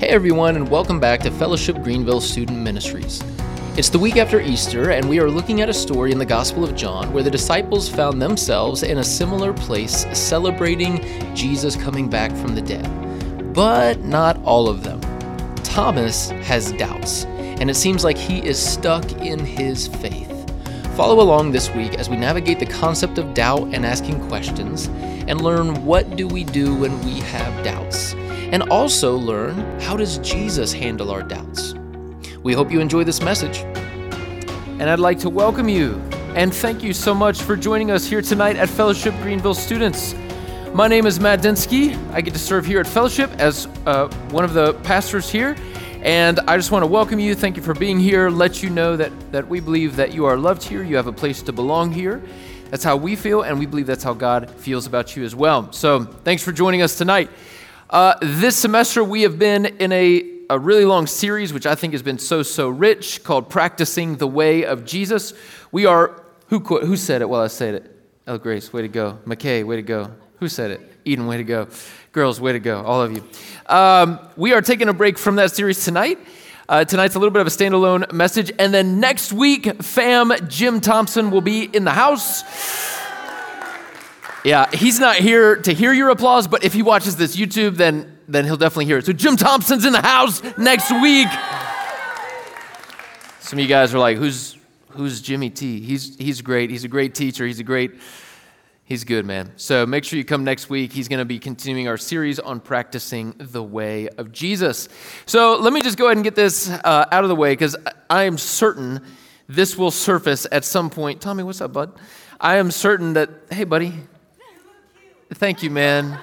Hey everyone, and welcome back to Fellowship Greenville Student Ministries. It's the week after Easter, and we are looking at a story in the Gospel of John where the disciples found themselves in a similar place celebrating Jesus coming back from the dead. But not all of them. Thomas has doubts, and it seems like he is stuck in his faith. Follow along this week as we navigate the concept of doubt and asking questions and learn what do we do when we have doubts and also learn how does Jesus handle our doubts. We hope you enjoy this message. And I'd like to welcome you and thank you so much for joining us here tonight at Fellowship Greenville Students. My name is Matt Densky. I get to serve here at Fellowship as uh, one of the pastors here. And I just want to welcome you. Thank you for being here. Let you know that, that we believe that you are loved here. You have a place to belong here. That's how we feel, and we believe that's how God feels about you as well. So thanks for joining us tonight. Uh, this semester, we have been in a, a really long series, which I think has been so, so rich, called Practicing the Way of Jesus. We are, who, who said it? Well, I said it. Oh, Grace, way to go. McKay, way to go. Who said it? Eden, way to go. Girls, way to go. All of you. Um, we are taking a break from that series tonight. Uh, tonight's a little bit of a standalone message. And then next week, fam, Jim Thompson will be in the house. Yeah, he's not here to hear your applause, but if he watches this YouTube, then, then he'll definitely hear it. So Jim Thompson's in the house next week. Some of you guys are like, who's, who's Jimmy T? He's, he's great. He's a great teacher. He's a great, he's good, man. So make sure you come next week. He's going to be continuing our series on practicing the way of Jesus. So let me just go ahead and get this uh, out of the way because I am certain this will surface at some point. Tommy, what's up, bud? I am certain that, hey, buddy, Thank you, man.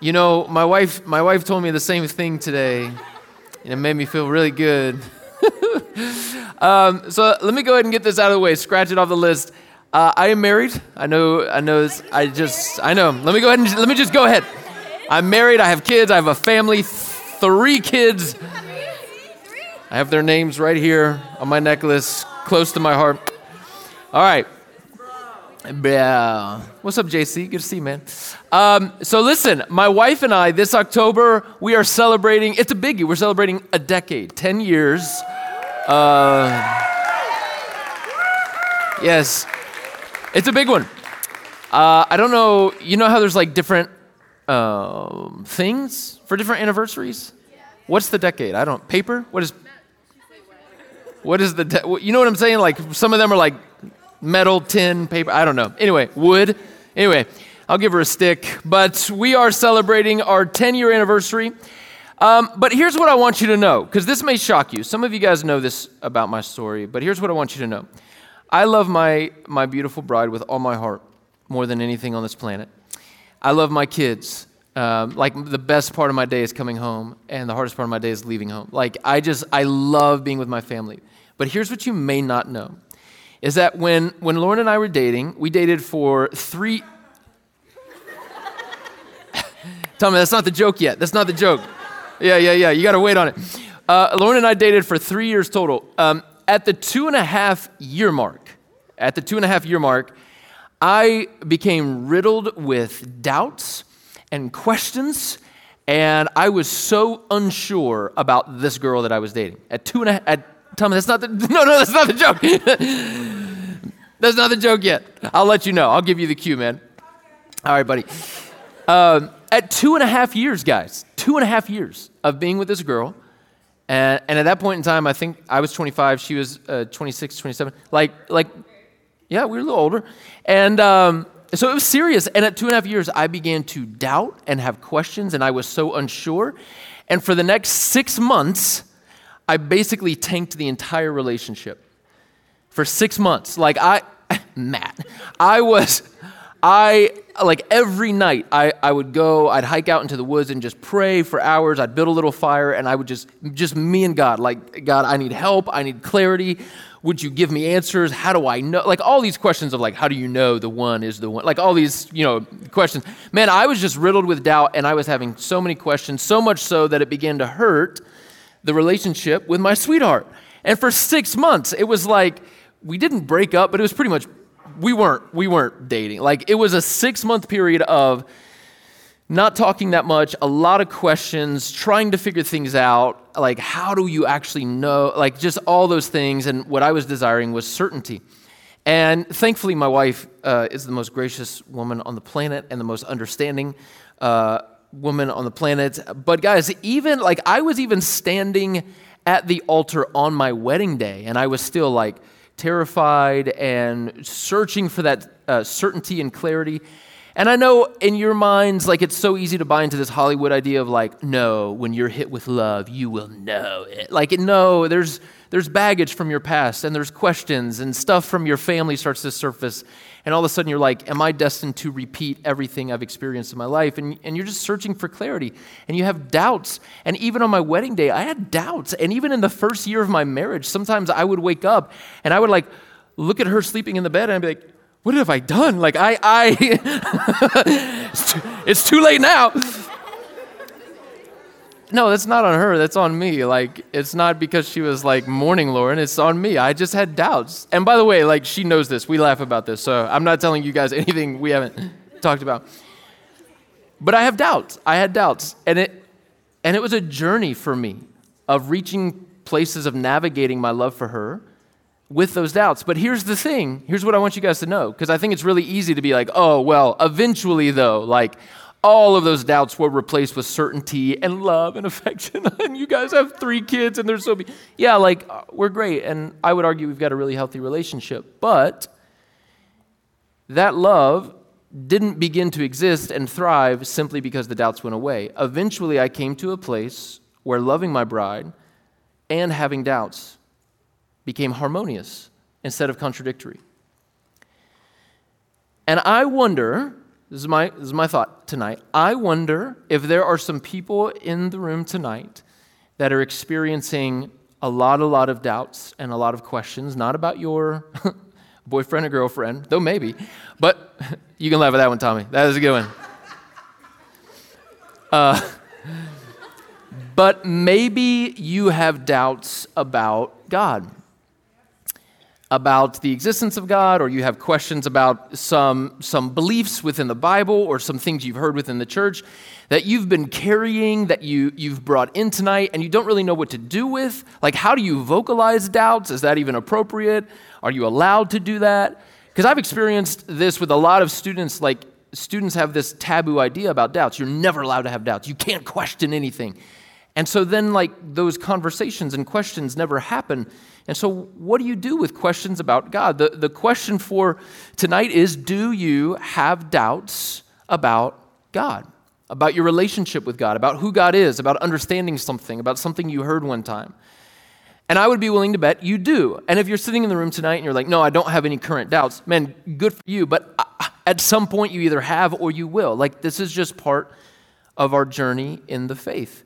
You know, my wife, my wife told me the same thing today, and it made me feel really good. um, so let me go ahead and get this out of the way. Scratch it off the list. Uh, I am married. I know. I know. I just. I know. Let me go ahead and let me just go ahead. I'm married. I have kids. I have a family. Three kids. I have their names right here on my necklace, close to my heart. All right. Yeah. What's up, JC? Good to see you, man. Um, so, listen, my wife and I, this October, we are celebrating, it's a biggie. We're celebrating a decade, 10 years. Uh, yes, it's a big one. Uh, I don't know, you know how there's like different um, things for different anniversaries? What's the decade? I don't, paper? What is, what is the, de- you know what I'm saying? Like some of them are like metal, tin, paper, I don't know. Anyway, wood. Anyway, I'll give her a stick. But we are celebrating our 10 year anniversary. Um, but here's what I want you to know, because this may shock you. Some of you guys know this about my story, but here's what I want you to know. I love my, my beautiful bride with all my heart, more than anything on this planet. I love my kids. Um, like the best part of my day is coming home, and the hardest part of my day is leaving home. Like I just, I love being with my family. But here's what you may not know is that when, when Lauren and I were dating, we dated for three. Tell me, that's not the joke yet. That's not the joke. Yeah, yeah, yeah. You got to wait on it. Uh, Lauren and I dated for three years total. Um, at the two and a half year mark, at the two and a half year mark, I became riddled with doubts and questions, and I was so unsure about this girl that I was dating. At two and a, at Tell me that's not the no no that's not the joke. that's not the joke yet. I'll let you know. I'll give you the cue, man. All right, buddy. Um, at two and a half years, guys, two and a half years of being with this girl, and, and at that point in time, I think I was 25, she was uh, 26, 27. Like, like, yeah, we were a little older, and um, so it was serious. And at two and a half years, I began to doubt and have questions, and I was so unsure. And for the next six months, I basically tanked the entire relationship for six months. Like, I, Matt, I was, I, like every night, I, I would go, I'd hike out into the woods and just pray for hours. I'd build a little fire and I would just, just me and God, like, God, I need help. I need clarity. Would you give me answers? How do I know? Like all these questions of like, how do you know the one is the one? Like all these, you know, questions. Man, I was just riddled with doubt and I was having so many questions, so much so that it began to hurt the relationship with my sweetheart. And for six months, it was like we didn't break up, but it was pretty much we weren't we weren't dating. Like it was a six month period of not talking that much, a lot of questions, trying to figure things out. Like, how do you actually know? Like, just all those things. And what I was desiring was certainty. And thankfully, my wife uh, is the most gracious woman on the planet and the most understanding uh, woman on the planet. But, guys, even like I was even standing at the altar on my wedding day, and I was still like terrified and searching for that uh, certainty and clarity. And I know in your minds, like it's so easy to buy into this Hollywood idea of like, no, when you're hit with love, you will know it. Like, no, there's there's baggage from your past, and there's questions and stuff from your family starts to surface, and all of a sudden you're like, am I destined to repeat everything I've experienced in my life? And and you're just searching for clarity, and you have doubts. And even on my wedding day, I had doubts. And even in the first year of my marriage, sometimes I would wake up and I would like look at her sleeping in the bed, and I'd be like what have I done? Like, I, I, it's, too, it's too late now. No, that's not on her. That's on me. Like, it's not because she was like mourning Lauren. It's on me. I just had doubts. And by the way, like, she knows this. We laugh about this. So I'm not telling you guys anything we haven't talked about. But I have doubts. I had doubts. And it, and it was a journey for me of reaching places of navigating my love for her with those doubts. But here's the thing here's what I want you guys to know, because I think it's really easy to be like, oh, well, eventually, though, like, all of those doubts were replaced with certainty and love and affection. and you guys have three kids and they're so, be- yeah, like, uh, we're great. And I would argue we've got a really healthy relationship. But that love didn't begin to exist and thrive simply because the doubts went away. Eventually, I came to a place where loving my bride and having doubts became harmonious instead of contradictory. And I wonder, this is my, this is my thought tonight, I wonder if there are some people in the room tonight that are experiencing a lot, a lot of doubts and a lot of questions, not about your boyfriend or girlfriend, though maybe, but you can laugh at that one, Tommy. That is a good one. Uh, but maybe you have doubts about God about the existence of God, or you have questions about some, some beliefs within the Bible or some things you've heard within the church that you've been carrying, that you, you've brought in tonight, and you don't really know what to do with. Like, how do you vocalize doubts? Is that even appropriate? Are you allowed to do that? Because I've experienced this with a lot of students. Like, students have this taboo idea about doubts. You're never allowed to have doubts, you can't question anything. And so then, like, those conversations and questions never happen. And so, what do you do with questions about God? The, the question for tonight is Do you have doubts about God, about your relationship with God, about who God is, about understanding something, about something you heard one time? And I would be willing to bet you do. And if you're sitting in the room tonight and you're like, no, I don't have any current doubts, man, good for you. But uh, at some point, you either have or you will. Like, this is just part of our journey in the faith.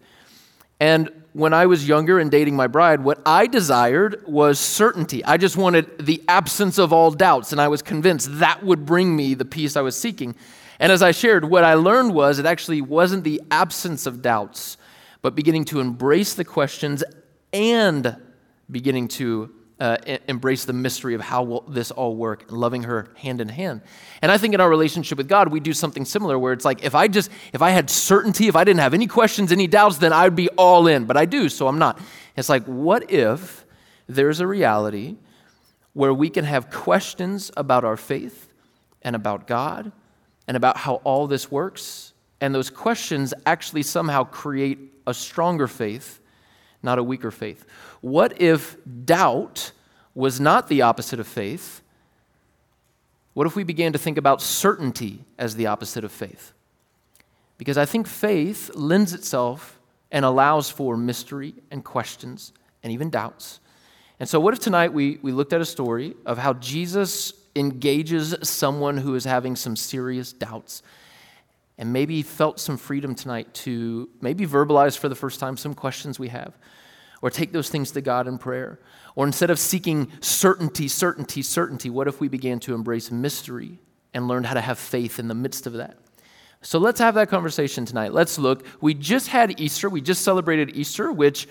And when I was younger and dating my bride, what I desired was certainty. I just wanted the absence of all doubts, and I was convinced that would bring me the peace I was seeking. And as I shared, what I learned was it actually wasn't the absence of doubts, but beginning to embrace the questions and beginning to uh, embrace the mystery of how will this all work loving her hand in hand. And i think in our relationship with god we do something similar where it's like if i just if i had certainty if i didn't have any questions any doubts then i'd be all in. But i do so i'm not. It's like what if there's a reality where we can have questions about our faith and about god and about how all this works? And those questions actually somehow create a stronger faith not a weaker faith what if doubt was not the opposite of faith? What if we began to think about certainty as the opposite of faith? Because I think faith lends itself and allows for mystery and questions and even doubts. And so, what if tonight we, we looked at a story of how Jesus engages someone who is having some serious doubts and maybe felt some freedom tonight to maybe verbalize for the first time some questions we have? Or take those things to God in prayer. Or instead of seeking certainty, certainty, certainty, what if we began to embrace mystery and learn how to have faith in the midst of that? So let's have that conversation tonight. Let's look. We just had Easter. We just celebrated Easter, which,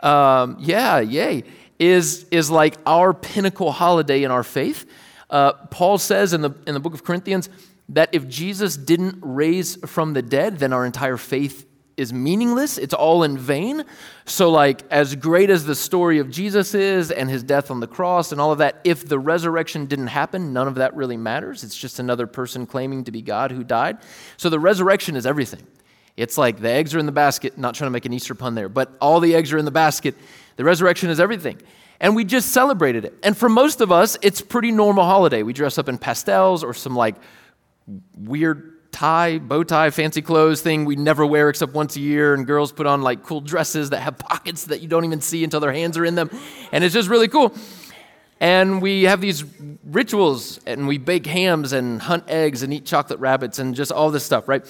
um, yeah, yay, is, is like our pinnacle holiday in our faith. Uh, Paul says in the, in the book of Corinthians, that if Jesus didn't raise from the dead, then our entire faith is meaningless. It's all in vain. So, like, as great as the story of Jesus is and his death on the cross and all of that, if the resurrection didn't happen, none of that really matters. It's just another person claiming to be God who died. So, the resurrection is everything. It's like the eggs are in the basket, not trying to make an Easter pun there, but all the eggs are in the basket. The resurrection is everything. And we just celebrated it. And for most of us, it's pretty normal holiday. We dress up in pastels or some like weird tie, bow tie, fancy clothes thing we never wear except once a year. And girls put on like cool dresses that have pockets that you don't even see until their hands are in them. And it's just really cool. And we have these rituals and we bake hams and hunt eggs and eat chocolate rabbits and just all this stuff, right?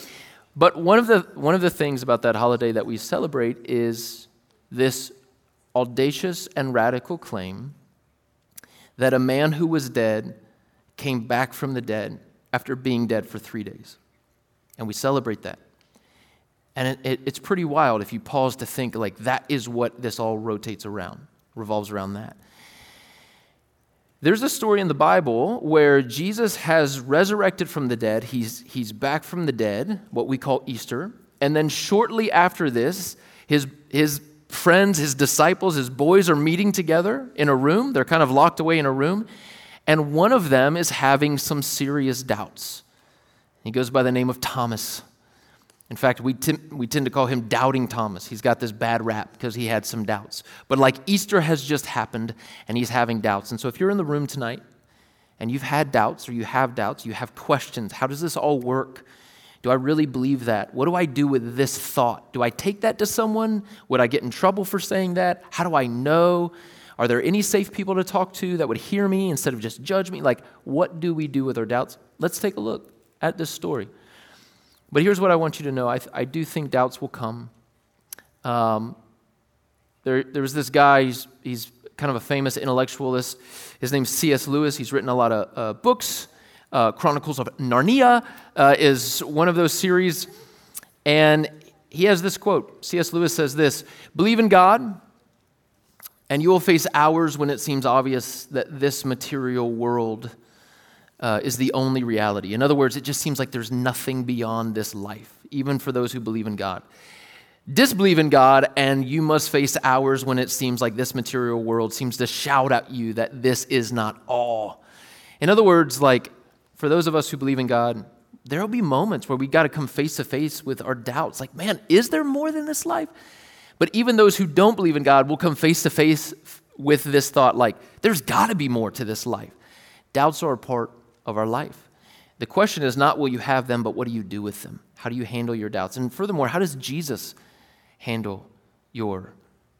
But one of the, one of the things about that holiday that we celebrate is this audacious and radical claim that a man who was dead came back from the dead after being dead for three days and we celebrate that. And it, it, it's pretty wild if you pause to think like that is what this all rotates around, revolves around that. There's a story in the Bible where Jesus has resurrected from the dead. He's, he's back from the dead, what we call Easter. And then shortly after this, his, his friends, his disciples, his boys are meeting together in a room. They're kind of locked away in a room. And one of them is having some serious doubts. He goes by the name of Thomas. In fact, we, t- we tend to call him Doubting Thomas. He's got this bad rap because he had some doubts. But like Easter has just happened and he's having doubts. And so if you're in the room tonight and you've had doubts or you have doubts, you have questions how does this all work? Do I really believe that? What do I do with this thought? Do I take that to someone? Would I get in trouble for saying that? How do I know? Are there any safe people to talk to that would hear me instead of just judge me? Like, what do we do with our doubts? Let's take a look at this story. But here's what I want you to know I, I do think doubts will come. Um, there, there was this guy, he's, he's kind of a famous intellectualist. His name's C.S. Lewis. He's written a lot of uh, books. Uh, Chronicles of Narnia uh, is one of those series. And he has this quote C.S. Lewis says this Believe in God, and you will face hours when it seems obvious that this material world uh, is the only reality. In other words, it just seems like there's nothing beyond this life, even for those who believe in God. Disbelieve in God, and you must face hours when it seems like this material world seems to shout at you that this is not all. In other words, like for those of us who believe in God, there will be moments where we got to come face to face with our doubts. Like, man, is there more than this life? But even those who don't believe in God will come face to face with this thought like, there's got to be more to this life. Doubts are a part of our life. The question is not will you have them, but what do you do with them? How do you handle your doubts? And furthermore, how does Jesus handle your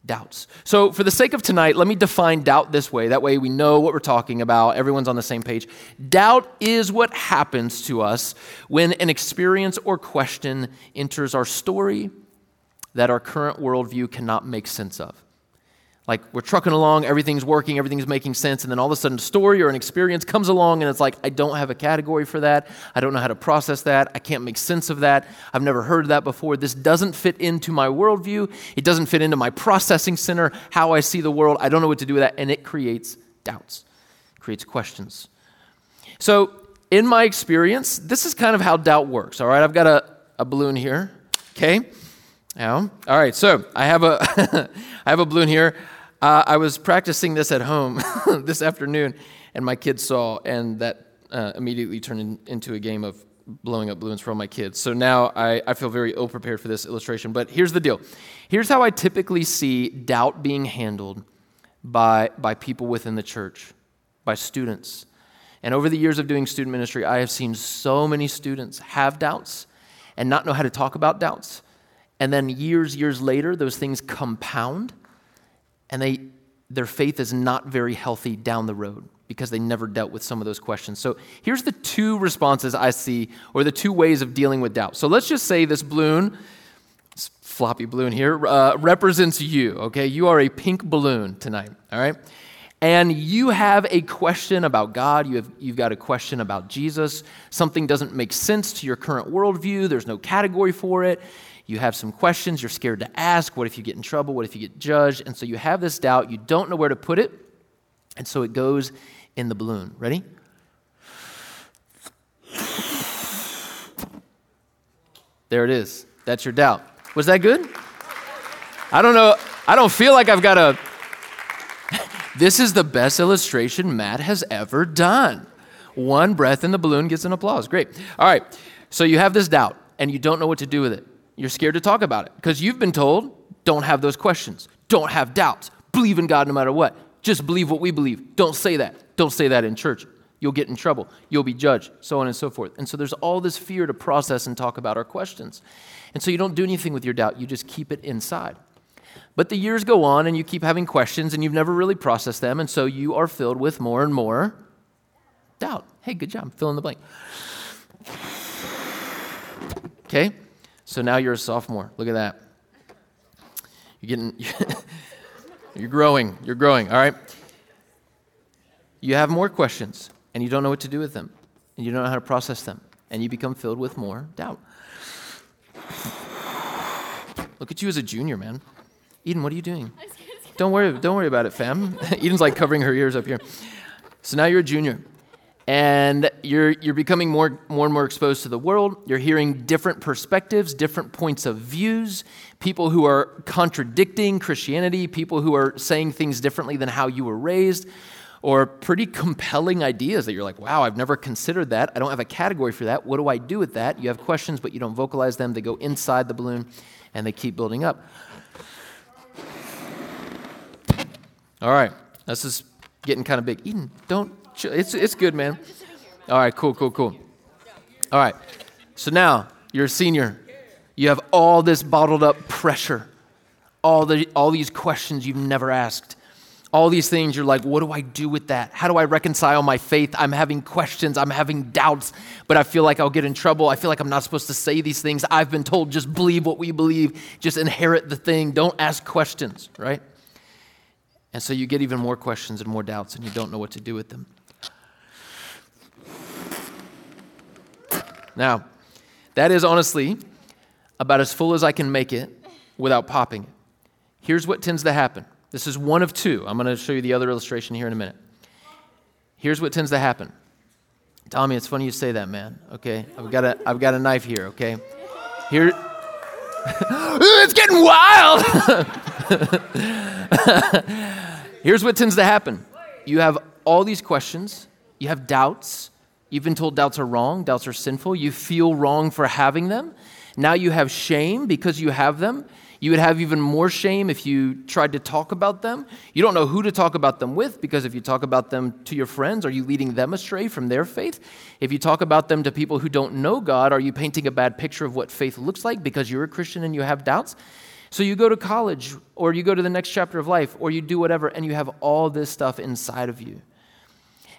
doubts? So, for the sake of tonight, let me define doubt this way. That way we know what we're talking about. Everyone's on the same page. Doubt is what happens to us when an experience or question enters our story that our current worldview cannot make sense of. Like we're trucking along, everything's working, everything's making sense, and then all of a sudden a story or an experience comes along and it's like, I don't have a category for that. I don't know how to process that. I can't make sense of that. I've never heard of that before. This doesn't fit into my worldview. It doesn't fit into my processing center, how I see the world. I don't know what to do with that. And it creates doubts, it creates questions. So, in my experience, this is kind of how doubt works. All right, I've got a, a balloon here. Okay. Now, all right, so I have a I have a balloon here. Uh, I was practicing this at home this afternoon, and my kids saw, and that uh, immediately turned in, into a game of blowing up balloons for all my kids. So now I, I feel very ill prepared for this illustration. But here's the deal here's how I typically see doubt being handled by, by people within the church, by students. And over the years of doing student ministry, I have seen so many students have doubts and not know how to talk about doubts. And then years, years later, those things compound and they, their faith is not very healthy down the road because they never dealt with some of those questions. So here's the two responses I see, or the two ways of dealing with doubt. So let's just say this balloon, this floppy balloon here, uh, represents you, okay? You are a pink balloon tonight, all right? And you have a question about God, you have, you've got a question about Jesus, something doesn't make sense to your current worldview, there's no category for it you have some questions, you're scared to ask. What if you get in trouble? What if you get judged? And so you have this doubt, you don't know where to put it, and so it goes in the balloon. Ready? There it is. That's your doubt. Was that good? I don't know. I don't feel like I've got a. this is the best illustration Matt has ever done. One breath in the balloon gets an applause. Great. All right. So you have this doubt and you don't know what to do with it. You're scared to talk about it because you've been told don't have those questions, don't have doubts, believe in God no matter what. Just believe what we believe. Don't say that. Don't say that in church. You'll get in trouble. You'll be judged, so on and so forth. And so there's all this fear to process and talk about our questions. And so you don't do anything with your doubt, you just keep it inside. But the years go on and you keep having questions and you've never really processed them. And so you are filled with more and more doubt. Hey, good job. Fill in the blank. Okay? So now you're a sophomore. Look at that. You're getting, you're growing. You're growing. All right? You have more questions and you don't know what to do with them, and you don't know how to process them, and you become filled with more doubt. Look at you as a junior, man. Eden, what are you doing? Don't worry, don't worry about it, fam. Eden's like covering her ears up here. So now you're a junior. And you're, you're becoming more, more and more exposed to the world. You're hearing different perspectives, different points of views, people who are contradicting Christianity, people who are saying things differently than how you were raised or pretty compelling ideas that you're like, wow, I've never considered that. I don't have a category for that. What do I do with that? You have questions, but you don't vocalize them. They go inside the balloon and they keep building up. All right, this is getting kind of big. Eden, don't, it's, it's good, man. All right, cool, cool, cool. All right, so now you're a senior. You have all this bottled up pressure, all, the, all these questions you've never asked all these things, you're like, what do I do with that? How do I reconcile my faith? I'm having questions, I'm having doubts, but I feel like I'll get in trouble. I feel like I'm not supposed to say these things. I've been told just believe what we believe, just inherit the thing, don't ask questions, right? And so you get even more questions and more doubts, and you don't know what to do with them. Now, that is honestly about as full as I can make it without popping it. Here's what tends to happen this is one of two. I'm going to show you the other illustration here in a minute. Here's what tends to happen. Tommy, it's funny you say that, man. Okay, I've got a, I've got a knife here. Okay, here. it's getting wild. Here's what tends to happen. You have all these questions. You have doubts. You've been told doubts are wrong. Doubts are sinful. You feel wrong for having them. Now you have shame because you have them. You would have even more shame if you tried to talk about them. You don't know who to talk about them with because if you talk about them to your friends, are you leading them astray from their faith? If you talk about them to people who don't know God, are you painting a bad picture of what faith looks like because you're a Christian and you have doubts? So you go to college or you go to the next chapter of life or you do whatever and you have all this stuff inside of you.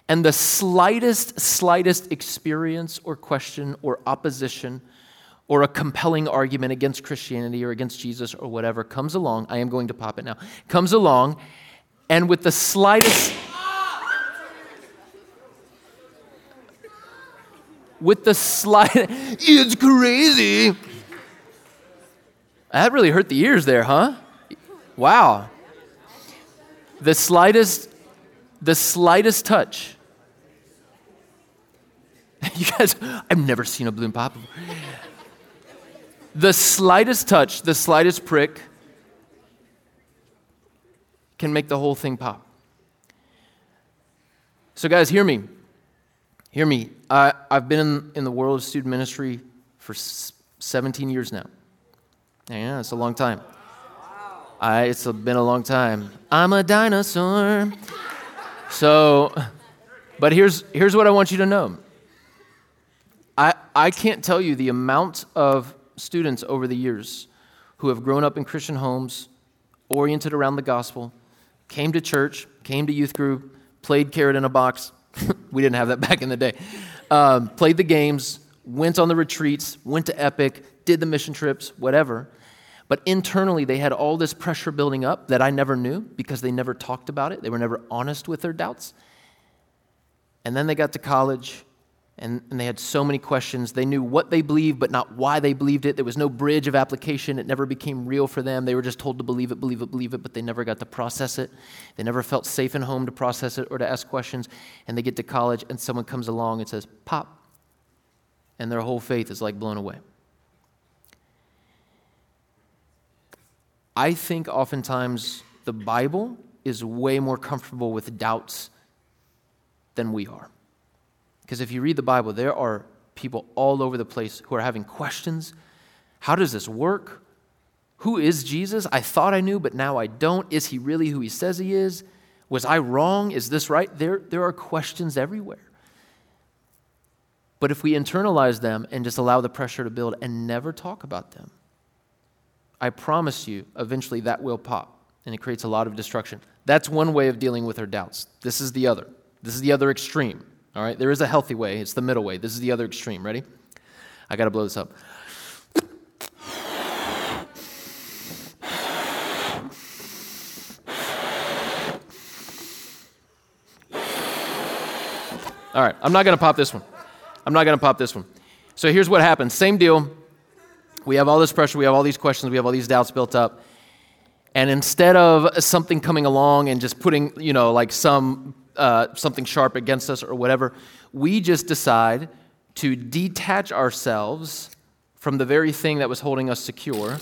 And the slightest, slightest experience or question or opposition or a compelling argument against Christianity or against Jesus or whatever comes along, I am going to pop it now, comes along, and with the slightest. with the slightest. It's crazy. That really hurt the ears there, huh? Wow. The slightest, the slightest touch. You guys, I've never seen a balloon pop. The slightest touch, the slightest prick can make the whole thing pop. So, guys, hear me. Hear me. I, I've been in, in the world of student ministry for 17 years now. Yeah, it's a long time. I, it's been a long time. I'm a dinosaur. So, but here's, here's what I want you to know. I, I can't tell you the amount of students over the years who have grown up in Christian homes, oriented around the gospel, came to church, came to youth group, played carrot in a box. we didn't have that back in the day. Um, played the games, went on the retreats, went to Epic, did the mission trips, whatever. But internally, they had all this pressure building up that I never knew because they never talked about it. They were never honest with their doubts. And then they got to college and, and, they had so many questions. They knew what they believed, but not why they believed it. There was no bridge of application. It never became real for them. They were just told to believe it, believe it, believe it, but they never got to process it. They never felt safe in home to process it or to ask questions. And they get to college, and someone comes along and says, Pop. And their whole faith is like blown away. I think oftentimes the Bible is way more comfortable with doubts than we are. Because if you read the Bible, there are people all over the place who are having questions. How does this work? Who is Jesus? I thought I knew, but now I don't. Is he really who he says he is? Was I wrong? Is this right? There, there are questions everywhere. But if we internalize them and just allow the pressure to build and never talk about them, I promise you, eventually that will pop and it creates a lot of destruction. That's one way of dealing with our doubts. This is the other. This is the other extreme. All right? There is a healthy way, it's the middle way. This is the other extreme. Ready? I got to blow this up. All right, I'm not going to pop this one. I'm not going to pop this one. So here's what happens same deal. We have all this pressure, we have all these questions, we have all these doubts built up. And instead of something coming along and just putting, you know, like some uh, something sharp against us or whatever, we just decide to detach ourselves from the very thing that was holding us secure.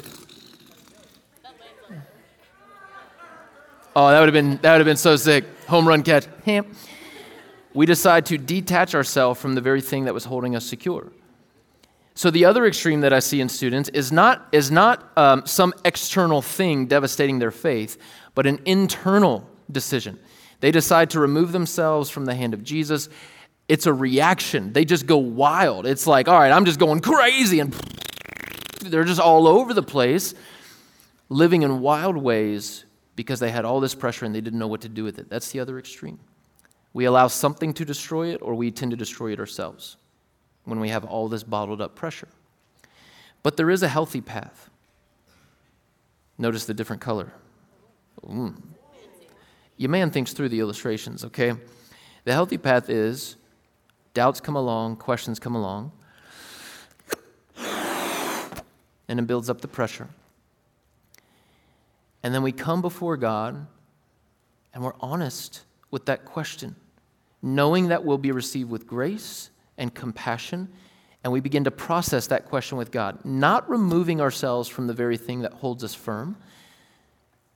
Oh, that would have been that would have been so sick. Home run catch. We decide to detach ourselves from the very thing that was holding us secure. So the other extreme that I see in students is not, is not um, some external thing devastating their faith, but an internal decision. They decide to remove themselves from the hand of Jesus. It's a reaction. They just go wild. It's like, all right, I'm just going crazy. And they're just all over the place, living in wild ways because they had all this pressure and they didn't know what to do with it. That's the other extreme. We allow something to destroy it, or we tend to destroy it ourselves when we have all this bottled up pressure. But there is a healthy path. Notice the different color. Mm. Your man thinks through the illustrations, okay? The healthy path is doubts come along, questions come along, and it builds up the pressure. And then we come before God and we're honest with that question knowing that we'll be received with grace and compassion, and we begin to process that question with God, not removing ourselves from the very thing that holds us firm,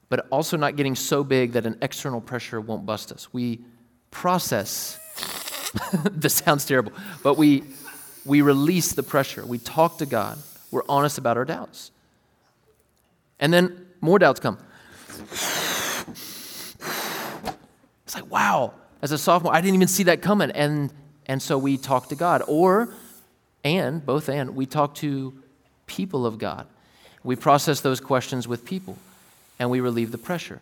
but also not getting so big that an external pressure won't bust us. We process, this sounds terrible, but we, we release the pressure. We talk to God. We're honest about our doubts. And then more doubts come. It's like, wow, as a sophomore, I didn't even see that coming. And, and so we talk to God. Or, and, both and, we talk to people of God. We process those questions with people and we relieve the pressure.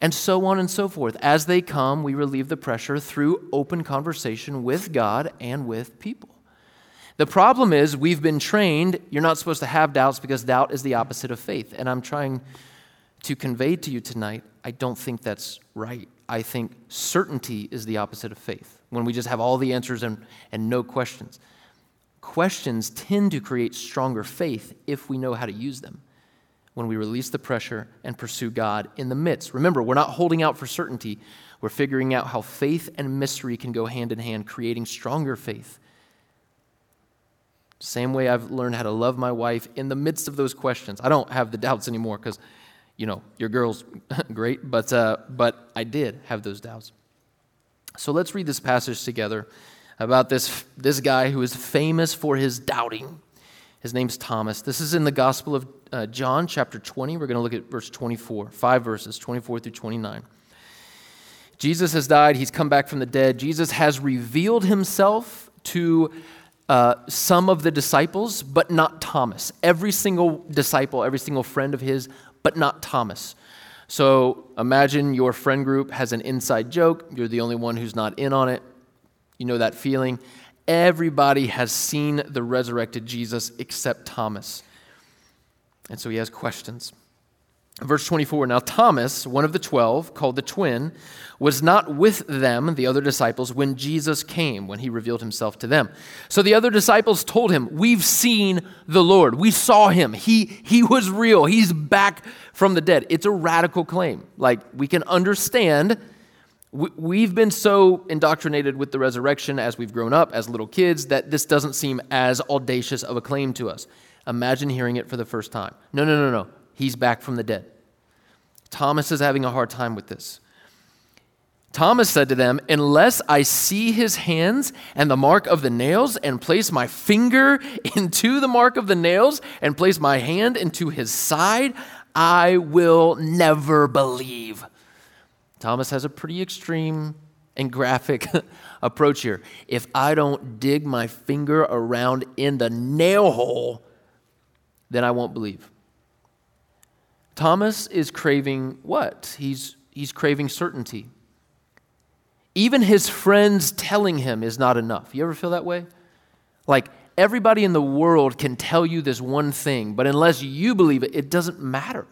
And so on and so forth. As they come, we relieve the pressure through open conversation with God and with people. The problem is, we've been trained, you're not supposed to have doubts because doubt is the opposite of faith. And I'm trying to convey to you tonight, I don't think that's right. I think certainty is the opposite of faith, when we just have all the answers and, and no questions. Questions tend to create stronger faith if we know how to use them. When we release the pressure and pursue God in the midst. Remember, we're not holding out for certainty. We're figuring out how faith and mystery can go hand in hand, creating stronger faith. Same way I've learned how to love my wife in the midst of those questions. I don't have the doubts anymore because you know, your girl's great, but, uh, but I did have those doubts. So let's read this passage together about this, this guy who is famous for his doubting. His name's Thomas. This is in the Gospel of uh, John, chapter 20. We're going to look at verse 24, five verses, 24 through 29. Jesus has died. He's come back from the dead. Jesus has revealed himself to uh, some of the disciples, but not Thomas. Every single disciple, every single friend of his but not Thomas. So imagine your friend group has an inside joke. You're the only one who's not in on it. You know that feeling. Everybody has seen the resurrected Jesus except Thomas. And so he has questions. Verse 24 Now Thomas, one of the twelve, called the twin, was not with them, the other disciples, when Jesus came, when he revealed himself to them. So the other disciples told him, We've seen the Lord. We saw him. He, he was real. He's back from the dead. It's a radical claim. Like, we can understand. We've been so indoctrinated with the resurrection as we've grown up, as little kids, that this doesn't seem as audacious of a claim to us. Imagine hearing it for the first time. No, no, no, no. He's back from the dead. Thomas is having a hard time with this. Thomas said to them, Unless I see his hands and the mark of the nails, and place my finger into the mark of the nails, and place my hand into his side, I will never believe. Thomas has a pretty extreme and graphic approach here. If I don't dig my finger around in the nail hole, then I won't believe. Thomas is craving what? He's, he's craving certainty. Even his friends telling him is not enough. You ever feel that way? Like everybody in the world can tell you this one thing, but unless you believe it, it doesn't matter.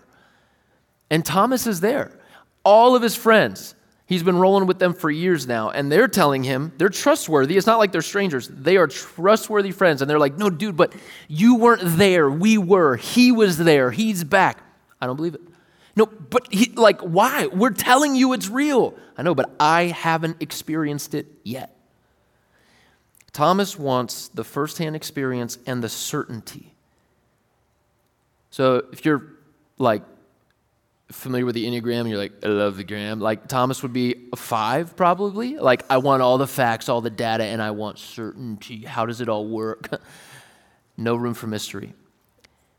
And Thomas is there. All of his friends, he's been rolling with them for years now, and they're telling him they're trustworthy. It's not like they're strangers, they are trustworthy friends. And they're like, no, dude, but you weren't there. We were. He was there. He's back. I don't believe it. No, but he, like, why? We're telling you it's real. I know, but I haven't experienced it yet. Thomas wants the firsthand experience and the certainty. So if you're like familiar with the Enneagram and you're like, I love the gram, like Thomas would be a five probably. Like, I want all the facts, all the data, and I want certainty. How does it all work? no room for mystery.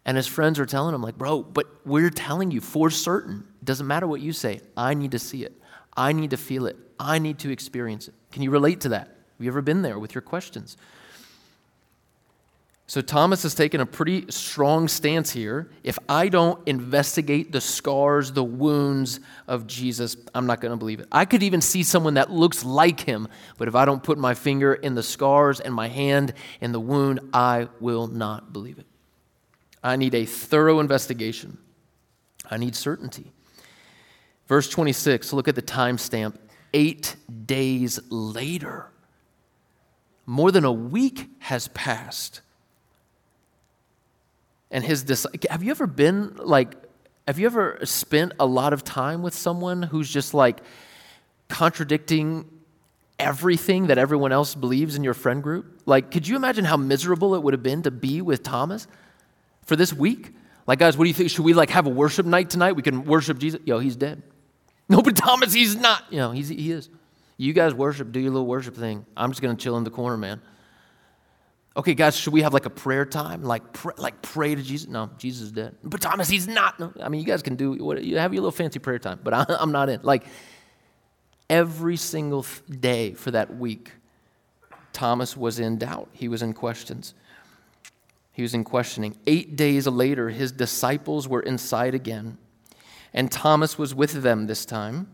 And his friends are telling him, like, bro, but we're telling you for certain. It doesn't matter what you say. I need to see it. I need to feel it. I need to experience it. Can you relate to that? Have you ever been there with your questions? So Thomas has taken a pretty strong stance here. If I don't investigate the scars, the wounds of Jesus, I'm not going to believe it. I could even see someone that looks like him, but if I don't put my finger in the scars and my hand in the wound, I will not believe it. I need a thorough investigation. I need certainty. Verse 26, look at the timestamp. Eight days later, more than a week has passed. And his have you ever been like, have you ever spent a lot of time with someone who's just like contradicting everything that everyone else believes in your friend group? Like, could you imagine how miserable it would have been to be with Thomas? For this week? Like, guys, what do you think? Should we like have a worship night tonight? We can worship Jesus. Yo, he's dead. No, but Thomas, he's not. You know, he's, he is. You guys worship, do your little worship thing. I'm just going to chill in the corner, man. Okay, guys, should we have like a prayer time? Like, pray, like pray to Jesus? No, Jesus is dead. But Thomas, he's not. No. I mean, you guys can do what you have your little fancy prayer time, but I, I'm not in. Like every single day for that week, Thomas was in doubt. He was in questions. He was in questioning. Eight days later, his disciples were inside again, and Thomas was with them this time.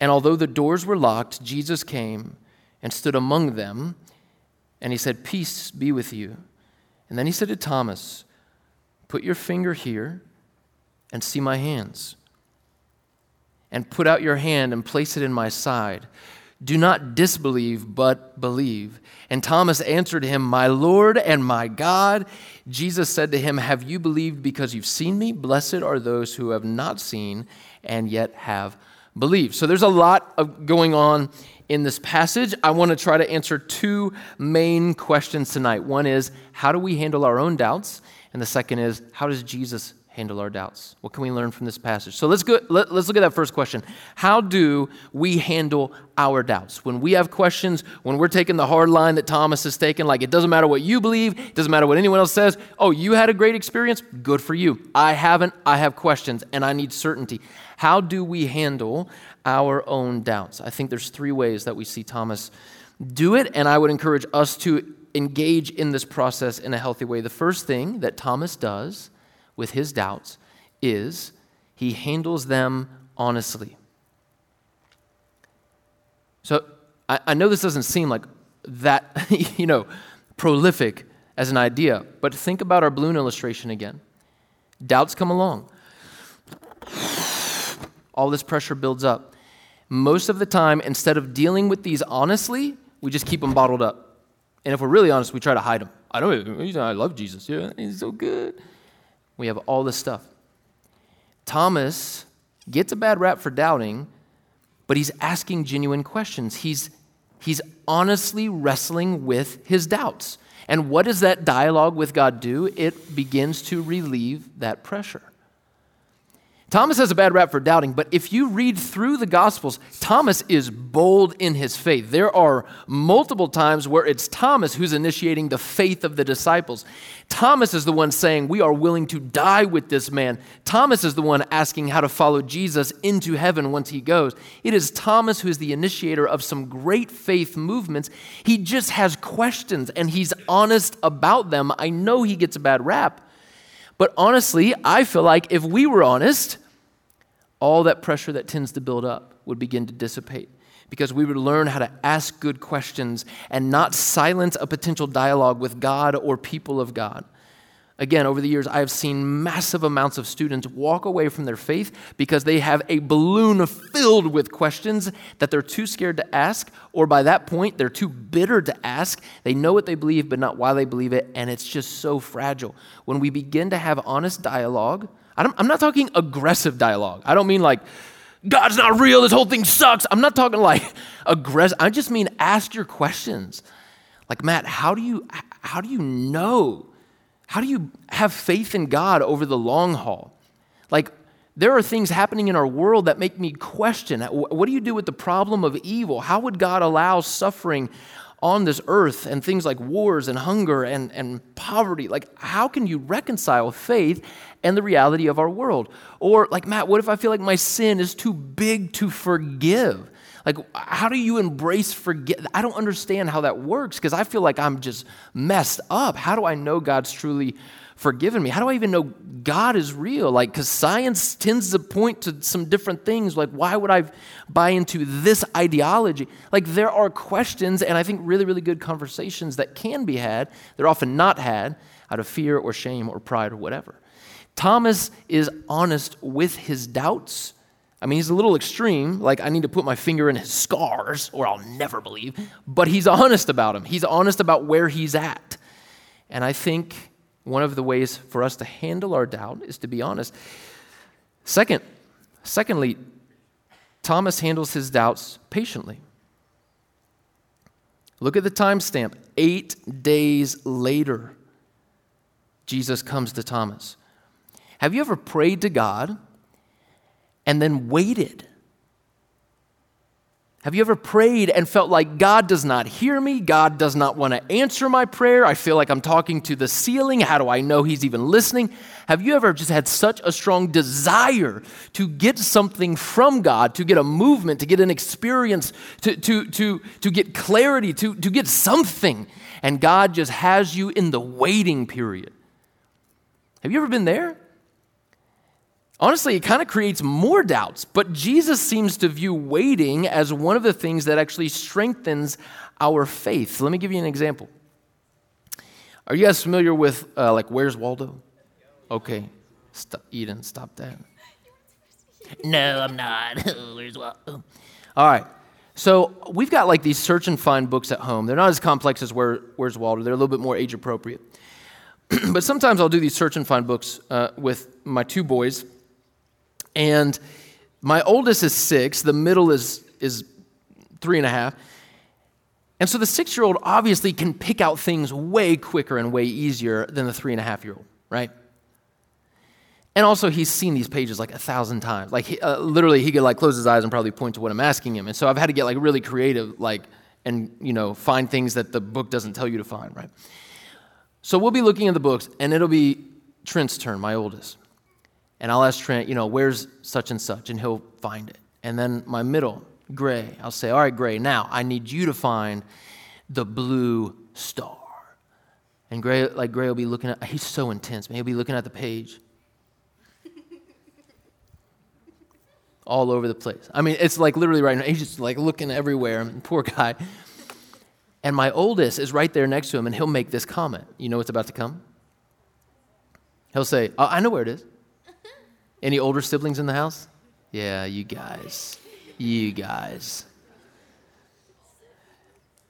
And although the doors were locked, Jesus came and stood among them, and he said, Peace be with you. And then he said to Thomas, Put your finger here and see my hands, and put out your hand and place it in my side. Do not disbelieve, but believe. And Thomas answered him, My Lord and my God. Jesus said to him, Have you believed because you've seen me? Blessed are those who have not seen and yet have believed. So there's a lot of going on in this passage. I want to try to answer two main questions tonight. One is, How do we handle our own doubts? And the second is, How does Jesus handle our doubts? What can we learn from this passage? So let's go let, us look at that first question. How do we handle our doubts? When we have questions, when we're taking the hard line that Thomas has taken, like it doesn't matter what you believe, it doesn't matter what anyone else says. Oh, you had a great experience? Good for you. I haven't. I have questions and I need certainty. How do we handle our own doubts? I think there's three ways that we see Thomas do it, and I would encourage us to engage in this process in a healthy way. The first thing that Thomas does with his doubts is he handles them honestly. So I, I know this doesn't seem like that, you know, prolific as an idea, but think about our balloon illustration again. Doubts come along. All this pressure builds up. Most of the time, instead of dealing with these honestly, we just keep them bottled up. And if we're really honest, we try to hide them. I know, I love Jesus. Yeah, he's so good. We have all this stuff. Thomas gets a bad rap for doubting, but he's asking genuine questions. He's, he's honestly wrestling with his doubts. And what does that dialogue with God do? It begins to relieve that pressure. Thomas has a bad rap for doubting, but if you read through the Gospels, Thomas is bold in his faith. There are multiple times where it's Thomas who's initiating the faith of the disciples. Thomas is the one saying, We are willing to die with this man. Thomas is the one asking how to follow Jesus into heaven once he goes. It is Thomas who is the initiator of some great faith movements. He just has questions and he's honest about them. I know he gets a bad rap. But honestly, I feel like if we were honest, all that pressure that tends to build up would begin to dissipate because we would learn how to ask good questions and not silence a potential dialogue with God or people of God. Again, over the years, I have seen massive amounts of students walk away from their faith because they have a balloon filled with questions that they're too scared to ask, or by that point, they're too bitter to ask. They know what they believe, but not why they believe it, and it's just so fragile. When we begin to have honest dialogue, I'm not talking aggressive dialogue. I don't mean like, God's not real, this whole thing sucks. I'm not talking like aggressive. I just mean ask your questions. Like, Matt, how do you, how do you know? How do you have faith in God over the long haul? Like, there are things happening in our world that make me question what do you do with the problem of evil? How would God allow suffering on this earth and things like wars and hunger and, and poverty? Like, how can you reconcile faith and the reality of our world. Or, like, Matt, what if I feel like my sin is too big to forgive? Like, how do you embrace forget? I don't understand how that works because I feel like I'm just messed up. How do I know God's truly forgiven me? How do I even know God is real? Like, because science tends to point to some different things. Like, why would I buy into this ideology? Like, there are questions and I think really, really good conversations that can be had. They're often not had out of fear or shame or pride or whatever. Thomas is honest with his doubts. I mean, he's a little extreme, like, I need to put my finger in his scars or I'll never believe, but he's honest about him. He's honest about where he's at. And I think one of the ways for us to handle our doubt is to be honest. Second, secondly, Thomas handles his doubts patiently. Look at the timestamp. Eight days later, Jesus comes to Thomas. Have you ever prayed to God and then waited? Have you ever prayed and felt like God does not hear me? God does not want to answer my prayer? I feel like I'm talking to the ceiling. How do I know He's even listening? Have you ever just had such a strong desire to get something from God, to get a movement, to get an experience, to, to, to, to get clarity, to, to get something, and God just has you in the waiting period? Have you ever been there? Honestly, it kind of creates more doubts, but Jesus seems to view waiting as one of the things that actually strengthens our faith. Let me give you an example. Are you guys familiar with, uh, like, Where's Waldo? Okay. Eden, stop that. No, I'm not. Where's Waldo? All right. So we've got like these search and find books at home. They're not as complex as Where, Where's Waldo, they're a little bit more age appropriate. but sometimes I'll do these search and find books uh, with my two boys and my oldest is six, the middle is, is three and a half. And so the six year old obviously can pick out things way quicker and way easier than the three and a half year old, right? And also, he's seen these pages like a thousand times. Like, he, uh, literally, he could like close his eyes and probably point to what I'm asking him. And so I've had to get like really creative, like, and you know, find things that the book doesn't tell you to find, right? So we'll be looking at the books, and it'll be Trent's turn, my oldest. And I'll ask Trent, you know, where's such and such? And he'll find it. And then my middle, Gray, I'll say, all right, Gray, now I need you to find the blue star. And Gray, like Gray will be looking at, he's so intense, man. He'll be looking at the page. All over the place. I mean, it's like literally right now. He's just like looking everywhere. Poor guy. And my oldest is right there next to him, and he'll make this comment. You know what's about to come? He'll say, oh, I know where it is. Any older siblings in the house? Yeah, you guys. You guys.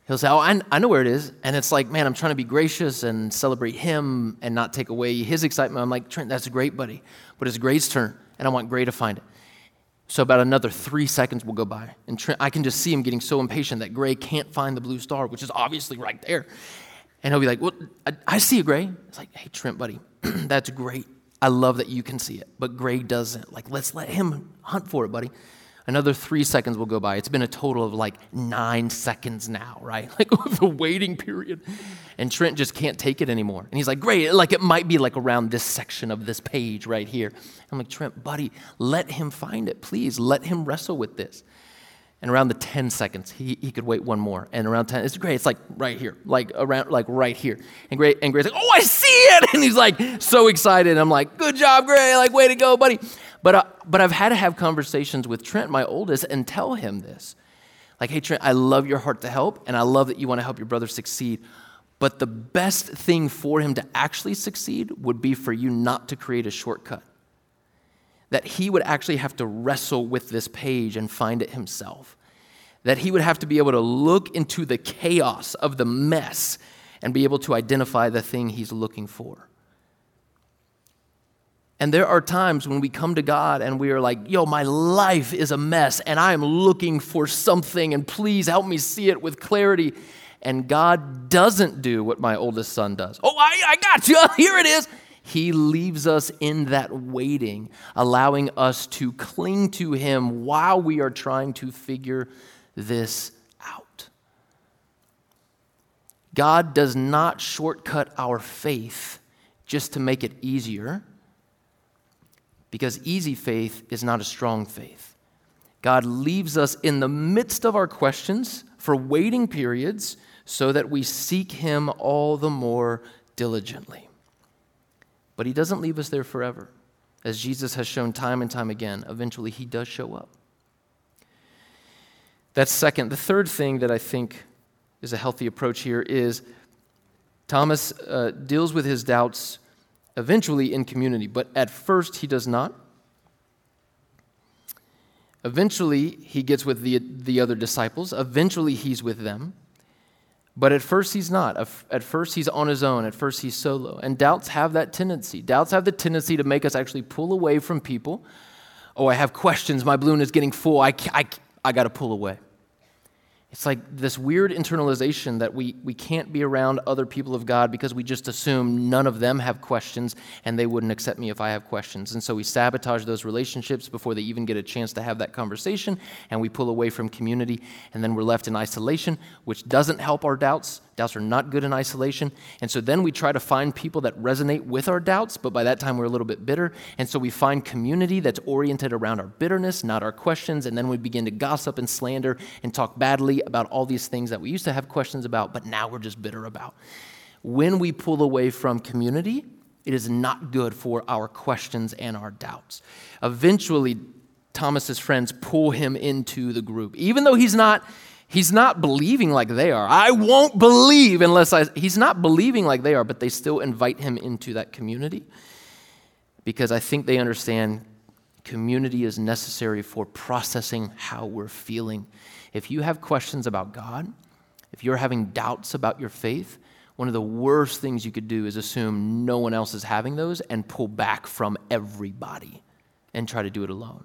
He'll say, Oh, I, I know where it is. And it's like, man, I'm trying to be gracious and celebrate him and not take away his excitement. I'm like, Trent, that's great, buddy. But it's Gray's turn, and I want Gray to find it. So about another three seconds will go by. And Trent, I can just see him getting so impatient that Gray can't find the blue star, which is obviously right there. And he'll be like, Well, I, I see it, Gray. It's like, Hey, Trent, buddy, that's great. I love that you can see it, but Gray doesn't. Like, let's let him hunt for it, buddy. Another three seconds will go by. It's been a total of like nine seconds now, right? Like the waiting period. And Trent just can't take it anymore. And he's like, Gray, like it might be like around this section of this page right here. I'm like, Trent, buddy, let him find it, please. Let him wrestle with this. And around the 10 seconds, he, he could wait one more. And around 10, it's great. It's like right here, like around, like right here. And Gray, and Gray's like, oh, I see it. And he's like so excited. I'm like, good job, Gray. Like, way to go, buddy. But, uh, but I've had to have conversations with Trent, my oldest, and tell him this. Like, hey, Trent, I love your heart to help, and I love that you want to help your brother succeed. But the best thing for him to actually succeed would be for you not to create a shortcut. That he would actually have to wrestle with this page and find it himself. That he would have to be able to look into the chaos of the mess and be able to identify the thing he's looking for. And there are times when we come to God and we are like, yo, my life is a mess and I am looking for something and please help me see it with clarity. And God doesn't do what my oldest son does. Oh, I, I got you. Here it is. He leaves us in that waiting, allowing us to cling to Him while we are trying to figure this out. God does not shortcut our faith just to make it easier because easy faith is not a strong faith. God leaves us in the midst of our questions for waiting periods so that we seek Him all the more diligently. But He doesn't leave us there forever. As Jesus has shown time and time again, eventually He does show up. That's second. The third thing that I think is a healthy approach here is Thomas uh, deals with his doubts eventually in community, but at first he does not. Eventually, he gets with the, the other disciples. Eventually, he's with them. But at first, he's not. At first, he's on his own. At first, he's solo. And doubts have that tendency. Doubts have the tendency to make us actually pull away from people. Oh, I have questions. My balloon is getting full. I, I, I got to pull away. It's like this weird internalization that we, we can't be around other people of God because we just assume none of them have questions and they wouldn't accept me if I have questions. And so we sabotage those relationships before they even get a chance to have that conversation and we pull away from community and then we're left in isolation, which doesn't help our doubts. Doubts are not good in isolation. And so then we try to find people that resonate with our doubts, but by that time we're a little bit bitter. And so we find community that's oriented around our bitterness, not our questions. And then we begin to gossip and slander and talk badly about all these things that we used to have questions about, but now we're just bitter about. When we pull away from community, it is not good for our questions and our doubts. Eventually, Thomas's friends pull him into the group. Even though he's not He's not believing like they are. I won't believe unless I. He's not believing like they are, but they still invite him into that community because I think they understand community is necessary for processing how we're feeling. If you have questions about God, if you're having doubts about your faith, one of the worst things you could do is assume no one else is having those and pull back from everybody and try to do it alone.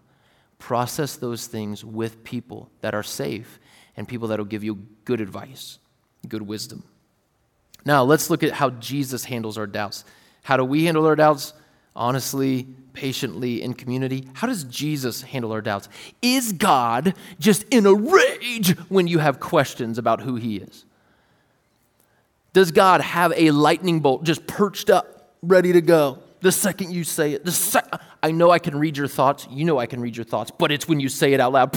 Process those things with people that are safe and people that will give you good advice, good wisdom. Now, let's look at how Jesus handles our doubts. How do we handle our doubts? Honestly, patiently, in community. How does Jesus handle our doubts? Is God just in a rage when you have questions about who He is? Does God have a lightning bolt just perched up, ready to go? The second you say it, the sec- I know I can read your thoughts. You know I can read your thoughts, but it's when you say it out loud.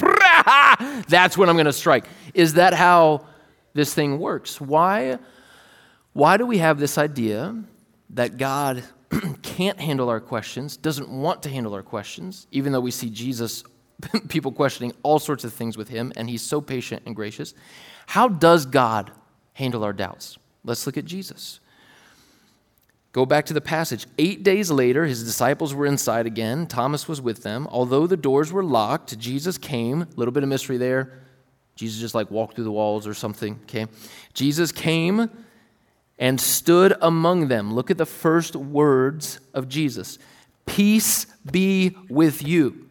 That's when I'm going to strike. Is that how this thing works? Why, why do we have this idea that God can't handle our questions, doesn't want to handle our questions, even though we see Jesus, people questioning all sorts of things with him, and he's so patient and gracious? How does God handle our doubts? Let's look at Jesus. Go back to the passage. Eight days later, his disciples were inside again. Thomas was with them. Although the doors were locked, Jesus came. A little bit of mystery there. Jesus just like walked through the walls or something. Okay. Jesus came and stood among them. Look at the first words of Jesus Peace be with you.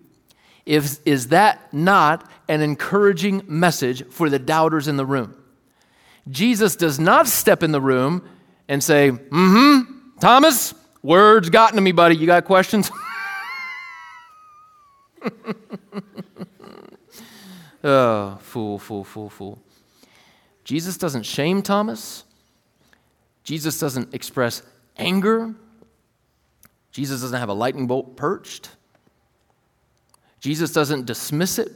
If, is that not an encouraging message for the doubters in the room? Jesus does not step in the room and say, Mm hmm Thomas, Words gotten to me, buddy. You got questions? oh, fool, fool, fool, fool. Jesus doesn't shame Thomas. Jesus doesn't express anger. Jesus doesn't have a lightning bolt perched. Jesus doesn't dismiss it.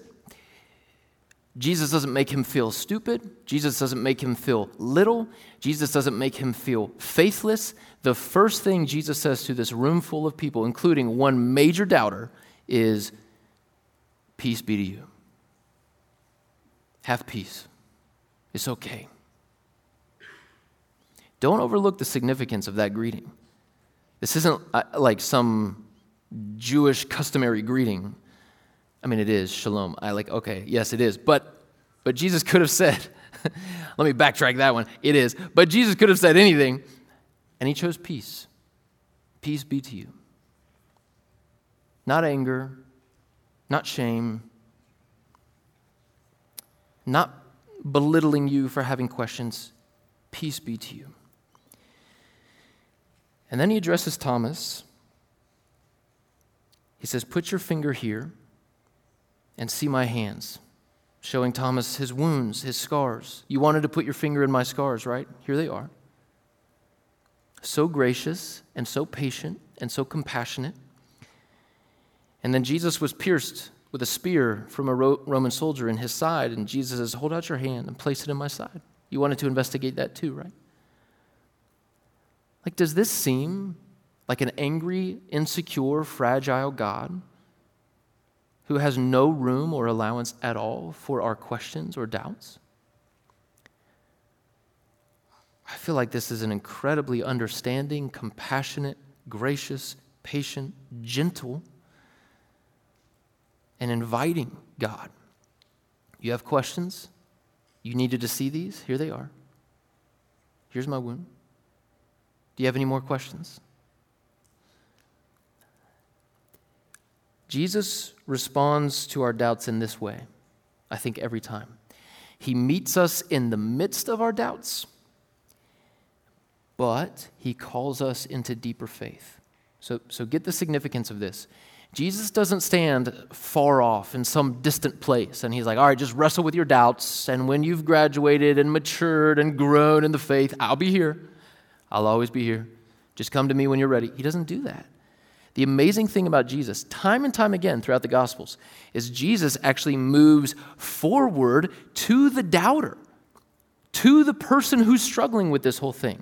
Jesus doesn't make him feel stupid. Jesus doesn't make him feel little. Jesus doesn't make him feel faithless. The first thing Jesus says to this room full of people, including one major doubter, is Peace be to you. Have peace. It's okay. Don't overlook the significance of that greeting. This isn't uh, like some Jewish customary greeting. I mean, it is shalom. I like, okay, yes, it is. But, but Jesus could have said, let me backtrack that one. It is. But Jesus could have said anything, and he chose peace. Peace be to you. Not anger, not shame, not belittling you for having questions. Peace be to you. And then he addresses Thomas. He says, Put your finger here and see my hands, showing Thomas his wounds, his scars. You wanted to put your finger in my scars, right? Here they are. So gracious and so patient and so compassionate. And then Jesus was pierced with a spear from a Roman soldier in his side, and Jesus says, Hold out your hand and place it in my side. You wanted to investigate that too, right? Like, does this seem like an angry, insecure, fragile God who has no room or allowance at all for our questions or doubts? I feel like this is an incredibly understanding, compassionate, gracious, patient, gentle, and inviting God. You have questions? You needed to see these? Here they are. Here's my wound. Do you have any more questions? Jesus responds to our doubts in this way, I think, every time. He meets us in the midst of our doubts, but he calls us into deeper faith. So, so get the significance of this. Jesus doesn't stand far off in some distant place and he's like, all right, just wrestle with your doubts. And when you've graduated and matured and grown in the faith, I'll be here. I'll always be here. Just come to me when you're ready. He doesn't do that. The amazing thing about Jesus, time and time again throughout the Gospels, is Jesus actually moves forward to the doubter, to the person who's struggling with this whole thing.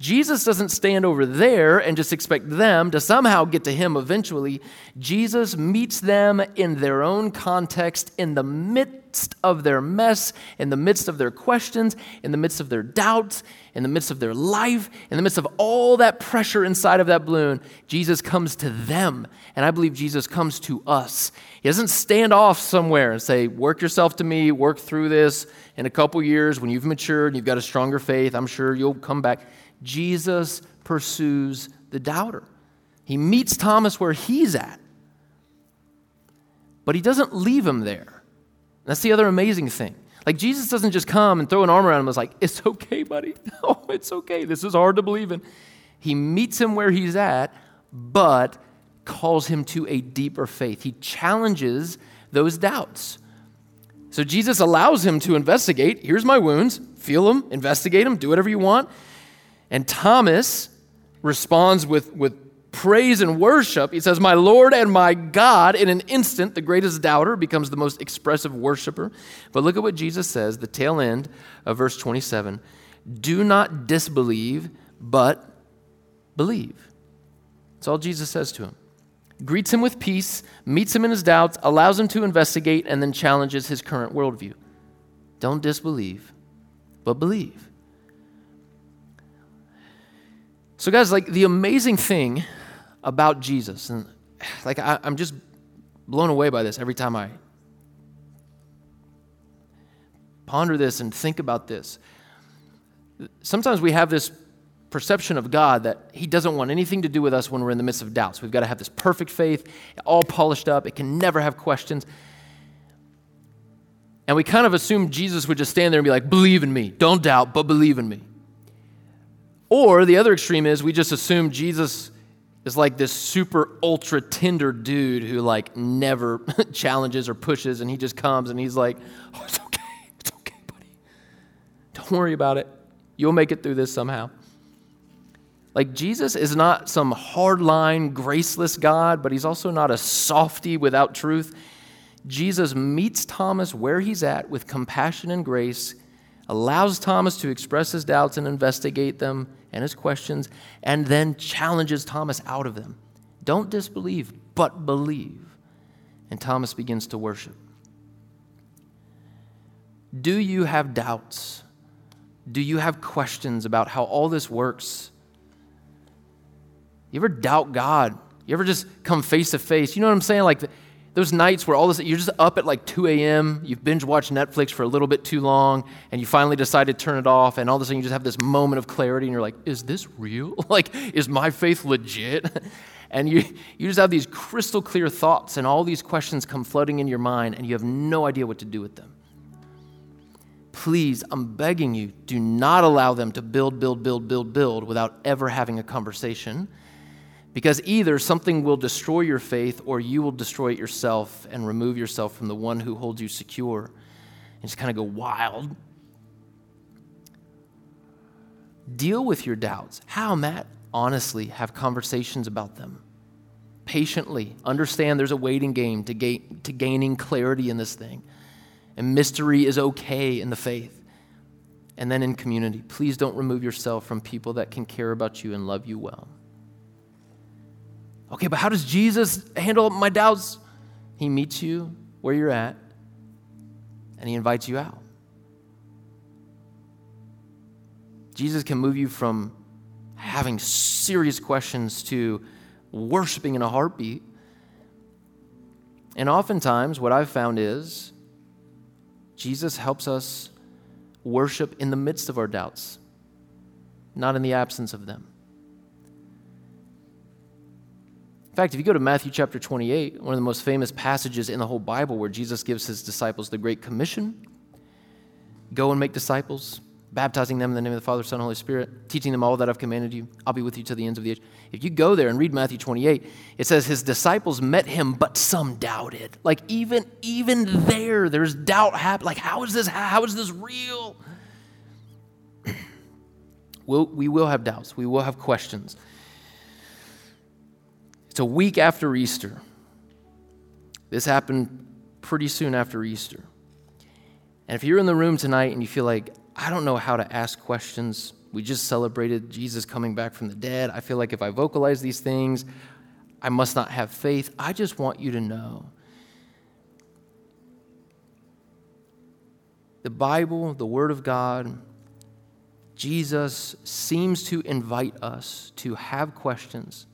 Jesus doesn't stand over there and just expect them to somehow get to him eventually. Jesus meets them in their own context, in the midst of their mess, in the midst of their questions, in the midst of their doubts, in the midst of their life, in the midst of all that pressure inside of that balloon. Jesus comes to them. And I believe Jesus comes to us. He doesn't stand off somewhere and say, Work yourself to me, work through this. In a couple years, when you've matured and you've got a stronger faith, I'm sure you'll come back. Jesus pursues the doubter. He meets Thomas where he's at, but he doesn't leave him there. That's the other amazing thing. Like, Jesus doesn't just come and throw an arm around him and was like, It's okay, buddy. No, it's okay. This is hard to believe in. He meets him where he's at, but calls him to a deeper faith. He challenges those doubts. So Jesus allows him to investigate. Here's my wounds. Feel them, investigate them, do whatever you want. And Thomas responds with, with praise and worship. He says, My Lord and my God. In an instant, the greatest doubter becomes the most expressive worshiper. But look at what Jesus says, the tail end of verse 27 Do not disbelieve, but believe. That's all Jesus says to him. Greets him with peace, meets him in his doubts, allows him to investigate, and then challenges his current worldview. Don't disbelieve, but believe. So, guys, like the amazing thing about Jesus, and like I, I'm just blown away by this every time I ponder this and think about this. Sometimes we have this perception of God that He doesn't want anything to do with us when we're in the midst of doubts. We've got to have this perfect faith, all polished up, it can never have questions. And we kind of assume Jesus would just stand there and be like, Believe in me. Don't doubt, but believe in me. Or the other extreme is we just assume Jesus is like this super ultra tender dude who like never challenges or pushes and he just comes and he's like, oh, it's okay. It's okay, buddy. Don't worry about it. You'll make it through this somehow. Like Jesus is not some hardline, graceless God, but he's also not a softy without truth. Jesus meets Thomas where he's at with compassion and grace, allows Thomas to express his doubts and investigate them and his questions, and then challenges Thomas out of them. Don't disbelieve, but believe. And Thomas begins to worship. Do you have doubts? Do you have questions about how all this works? You ever doubt God? You ever just come face to face? You know what I'm saying? Like, those nights where all this, you're just up at like 2 a.m., you've binge watched Netflix for a little bit too long, and you finally decide to turn it off, and all of a sudden you just have this moment of clarity, and you're like, is this real? like, is my faith legit? and you, you just have these crystal clear thoughts, and all these questions come flooding in your mind, and you have no idea what to do with them. Please, I'm begging you, do not allow them to build, build, build, build, build without ever having a conversation because either something will destroy your faith or you will destroy it yourself and remove yourself from the one who holds you secure and just kind of go wild. Deal with your doubts. How, Matt? Honestly, have conversations about them. Patiently, understand there's a waiting game to, gain, to gaining clarity in this thing. And mystery is okay in the faith. And then in community, please don't remove yourself from people that can care about you and love you well. Okay, but how does Jesus handle my doubts? He meets you where you're at and he invites you out. Jesus can move you from having serious questions to worshiping in a heartbeat. And oftentimes, what I've found is Jesus helps us worship in the midst of our doubts, not in the absence of them. In fact, if you go to Matthew chapter 28, one of the most famous passages in the whole Bible where Jesus gives his disciples the Great Commission go and make disciples, baptizing them in the name of the Father, Son, and Holy Spirit, teaching them all that I've commanded you. I'll be with you to the ends of the age. If you go there and read Matthew 28, it says his disciples met him, but some doubted. Like even even there, there's doubt happening. Like how is this? How is this real? we'll, we will have doubts. We will have questions. It's a week after Easter. This happened pretty soon after Easter. And if you're in the room tonight and you feel like, I don't know how to ask questions, we just celebrated Jesus coming back from the dead. I feel like if I vocalize these things, I must not have faith. I just want you to know the Bible, the Word of God, Jesus seems to invite us to have questions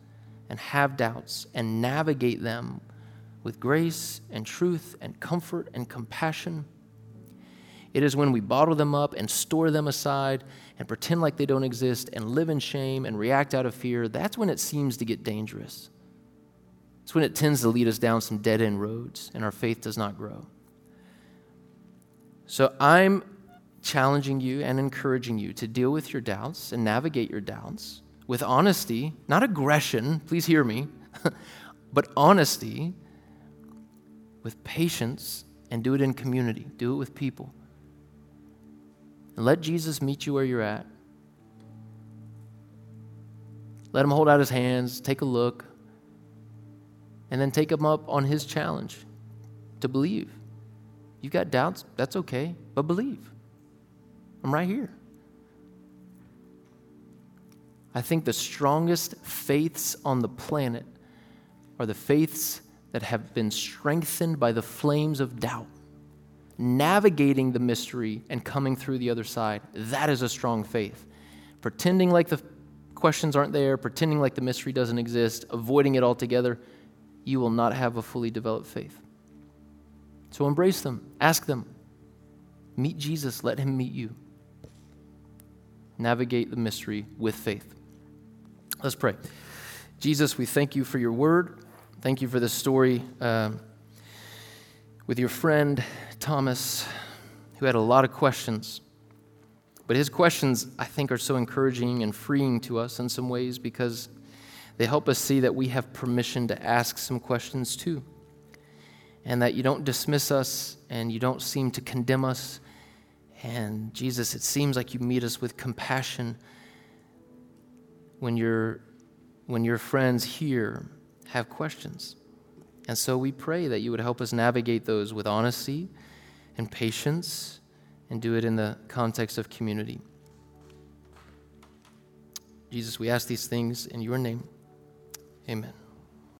and have doubts and navigate them with grace and truth and comfort and compassion. It is when we bottle them up and store them aside and pretend like they don't exist and live in shame and react out of fear, that's when it seems to get dangerous. It's when it tends to lead us down some dead end roads and our faith does not grow. So I'm challenging you and encouraging you to deal with your doubts and navigate your doubts with honesty, not aggression, please hear me, but honesty, with patience, and do it in community. Do it with people. And let Jesus meet you where you're at. Let him hold out his hands, take a look, and then take him up on his challenge to believe. You've got doubts, that's okay, but believe. I'm right here. I think the strongest faiths on the planet are the faiths that have been strengthened by the flames of doubt, navigating the mystery and coming through the other side. That is a strong faith. Pretending like the questions aren't there, pretending like the mystery doesn't exist, avoiding it altogether, you will not have a fully developed faith. So embrace them, ask them, meet Jesus, let him meet you. Navigate the mystery with faith. Let's pray. Jesus, we thank you for your word. Thank you for this story um, with your friend Thomas, who had a lot of questions. But his questions, I think, are so encouraging and freeing to us in some ways because They help us see that we have permission to ask some questions too, and that you don't dismiss us and you don't seem to condemn us. And Jesus, it seems like you meet us with compassion when, you when your friends here have questions. And so we pray that you would help us navigate those with honesty and patience and do it in the context of community. Jesus, we ask these things in your name. Amen.